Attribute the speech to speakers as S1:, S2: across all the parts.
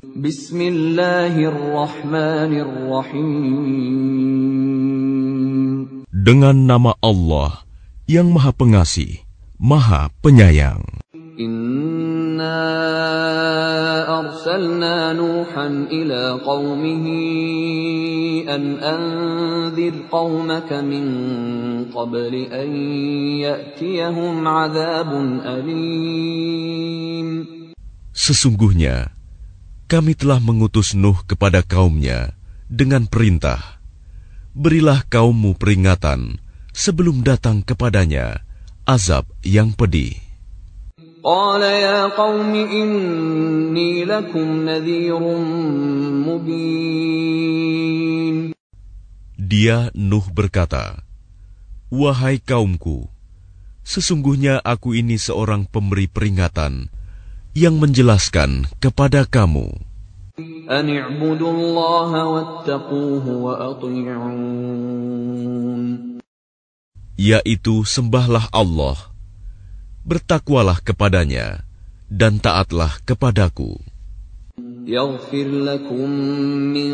S1: Bismillahirrahmanirrahim.
S2: Dengan nama Allah yang Maha Pengasih, Maha Penyayang.
S1: Inna arsalna Nuhan ila qawmihi an anzir qawmaka min qabli an ya'tiyahum azabun alim.
S2: Sesungguhnya, kami telah mengutus Nuh kepada kaumnya dengan perintah, berilah kaummu peringatan sebelum datang kepadanya azab yang pedih.
S1: قال يا قوم إني لكم نذير مبين
S2: Dia Nuh berkata, Wahai kaumku, sesungguhnya aku ini seorang pemberi peringatan yang menjelaskan kepada kamu.
S1: أن اعبدوا الله واتقوه وأطيعون
S2: Yaitu sembahlah Allah, bertakwalah kepadanya, dan taatlah kepadaku.
S1: يغفر لكم من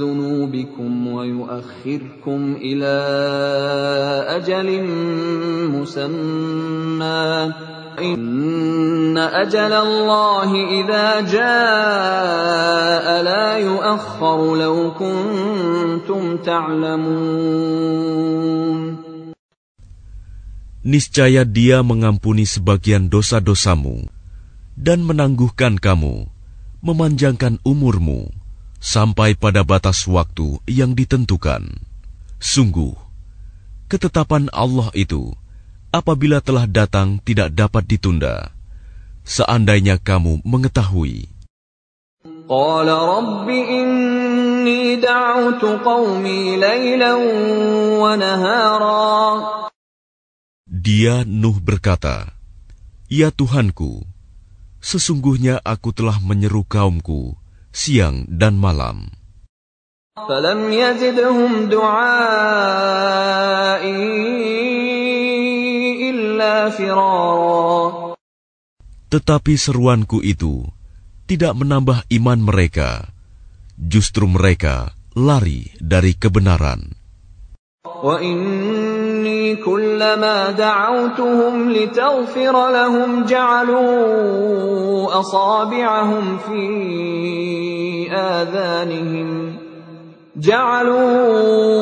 S1: ذنوبكم ويؤخركم إلى أجل مسمى إن أجل الله إذا جاء لا يؤخر لو كنتم تعلمون
S2: Niscaya dia mengampuni sebagian dosa-dosamu dan menangguhkan kamu, memanjangkan umurmu sampai pada batas waktu yang ditentukan. Sungguh, ketetapan Allah itu apabila telah datang tidak dapat ditunda. Seandainya kamu mengetahui,
S1: قال رب إني دعوت قومي ليلا ونهارا
S2: dia Nuh berkata, "Ya Tuhanku, sesungguhnya aku telah menyeru kaumku siang dan malam."
S1: فلم يزدهم دعائي إلا فرارا
S2: Tetapi seruanku itu tidak menambah iman mereka, justru mereka lari dari kebenaran.
S1: وإني كلما دعوتهم لتغفر لهم جعلوا أصابعهم في آذانهم جعلوا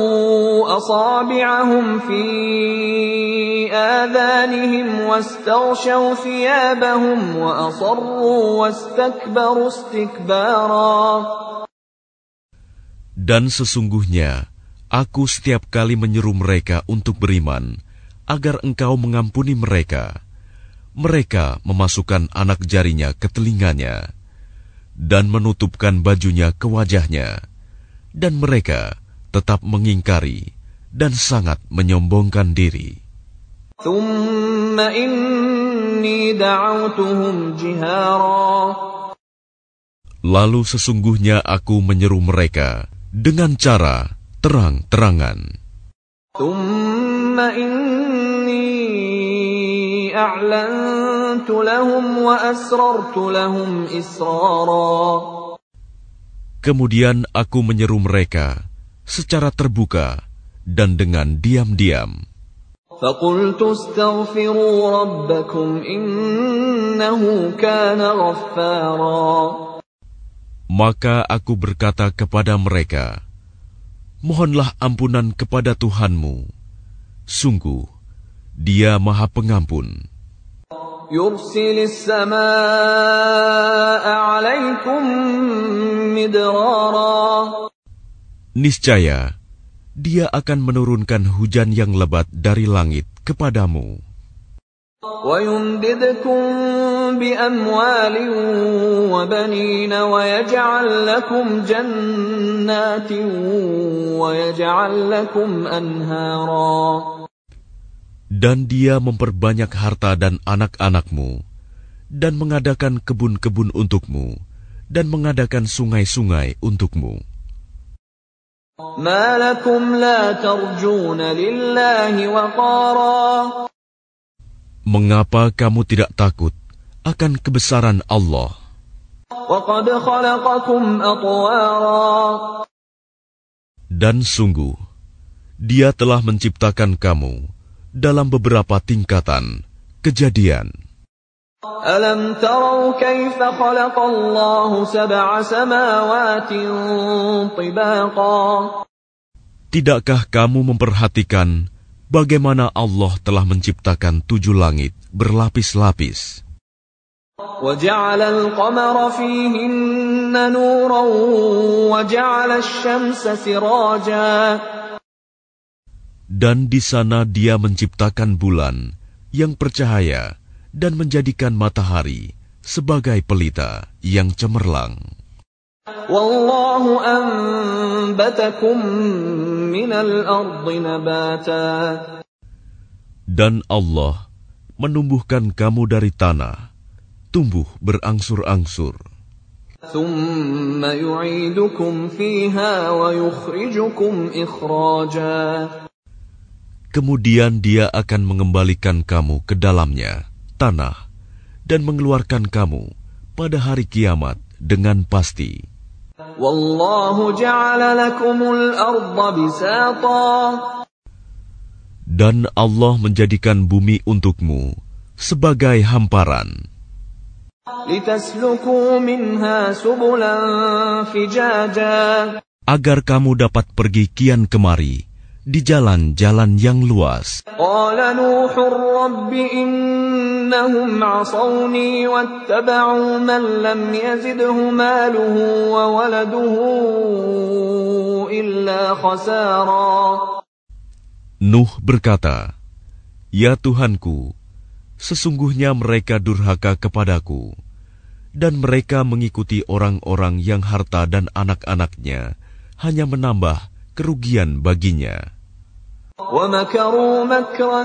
S1: أصابعهم في آذانهم واستغشوا ثيابهم وأصروا واستكبروا استكبارا
S2: Dan sesungguhnya aku setiap kali menyeru mereka untuk beriman agar engkau mengampuni mereka. Mereka memasukkan anak jarinya ke telinganya dan menutupkan bajunya ke wajahnya. Dan mereka tetap mengingkari dan sangat menyombongkan diri.
S1: ثم إني دعوتهم جهارا
S2: Lalu sesungguhnya aku menyeru mereka dengan cara terang-terangan.
S1: ثم إني أعلنت لهم وأسررت لهم إسرارا
S2: Kemudian aku menyeru mereka secara terbuka dan dengan diam-diam.
S1: فقلت استغفروا ربكم إنه كان غفارا
S2: Maka aku berkata kepada mereka, Mohonlah ampunan kepada Tuhanmu. Sungguh, dia maha pengampun.
S1: يرسل السماء عليكم مدرارا
S2: Niscaya, dia akan menurunkan hujan yang lebat dari langit kepadamu.
S1: ويمددكم بأموال وبنين ويجعل لكم جنات ويجعل لكم أنهارا
S2: Dan dia memperbanyak harta dan anak-anakmu, dan mengadakan kebun-kebun untukmu, dan mengadakan sungai-sungai untukmu. Mengapa kamu tidak takut akan kebesaran Allah? Dan sungguh, Dia telah menciptakan kamu dalam beberapa tingkatan kejadian.
S1: ألم تروا كيف خلق الله سبع سماوات طباقا
S2: Tidakkah kamu memperhatikan bagaimana Allah telah menciptakan tujuh langit berlapis-lapis?
S1: وجعل القمر فيهن نورا وجعل الشمس سراجا
S2: Dan di sana dia menciptakan bulan yang bercahaya dan menjadikan matahari sebagai pelita yang cemerlang.
S1: والله أنبتكم من الأرض نباتا
S2: Dan Allah menumbuhkan kamu dari tanah, tumbuh berangsur-angsur.
S1: ثم يعيدكم فيها ويخرجكم إخراجا
S2: Kemudian dia akan mengembalikan kamu ke dalamnya, tanah dan mengeluarkan kamu pada hari kiamat dengan pasti. Dan Allah menjadikan bumi untukmu sebagai hamparan. Agar kamu dapat pergi kian kemari di jalan-jalan yang luas. Nuh berkata, Ya Tuhanku, sesungguhnya mereka durhaka kepadaku, dan mereka mengikuti orang-orang yang harta dan anak-anaknya hanya menambah kerugian baginya.
S1: ومكروا مكرا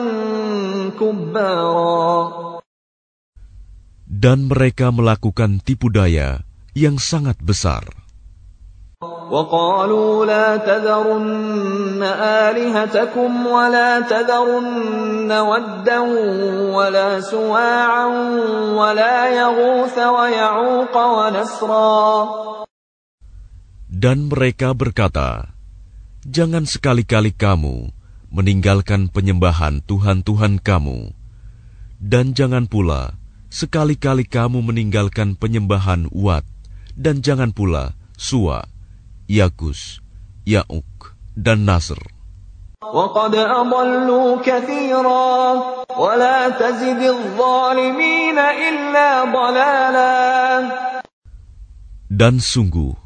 S1: كبارا
S2: Dan mereka melakukan tipu daya yang sangat besar.
S1: وقالوا لا تذرن آلهتكم ولا تذرن ودا ولا سواعا ولا يغوث ويعوق ونسرا
S2: Dan mereka berkata, Jangan sekali-kali kamu meninggalkan penyembahan Tuhan-Tuhan kamu, dan jangan pula sekali-kali kamu meninggalkan penyembahan Wat, dan jangan pula Suwa, Yakus, Yauk, dan Nasr. Dan sungguh,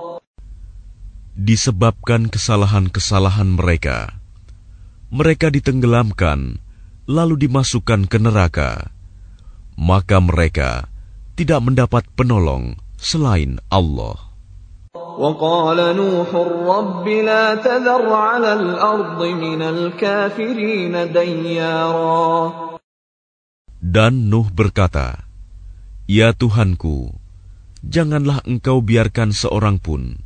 S2: Disebabkan kesalahan-kesalahan mereka, mereka ditenggelamkan lalu dimasukkan ke neraka, maka mereka tidak mendapat penolong selain Allah.
S1: وقال نوح رب لا تذر على الأرض من الكافرين ديارا
S2: Dan Nuh berkata, Ya Tuhanku, janganlah engkau biarkan seorang pun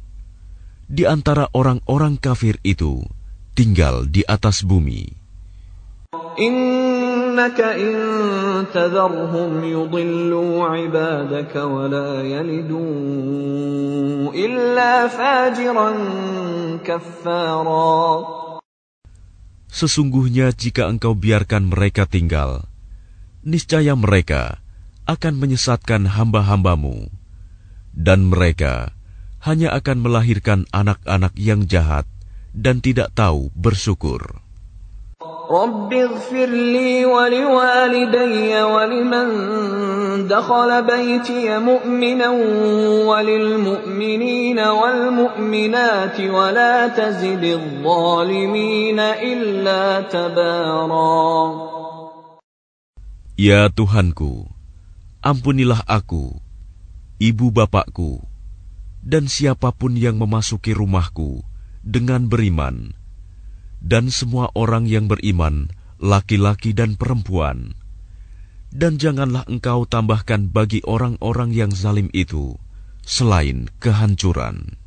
S2: di antara orang-orang kafir itu tinggal di atas bumi. Sesungguhnya jika engkau biarkan mereka tinggal, niscaya mereka akan menyesatkan hamba-hambamu. Dan mereka hanya akan melahirkan anak-anak yang jahat dan tidak tahu bersyukur.
S1: رب اغفر لي ولوالدي ولمن دخل بيتي مؤمنا وللمؤمنين والمؤمنات ولا تزد الظالمين إلا تبارا
S2: Ya Tuhanku, ampunilah aku, ibu bapakku, dan siapa pun yang memasuki rumahku dengan beriman, dan semua orang yang beriman, laki-laki dan perempuan, dan janganlah engkau tambahkan bagi orang-orang yang zalim itu selain kehancuran.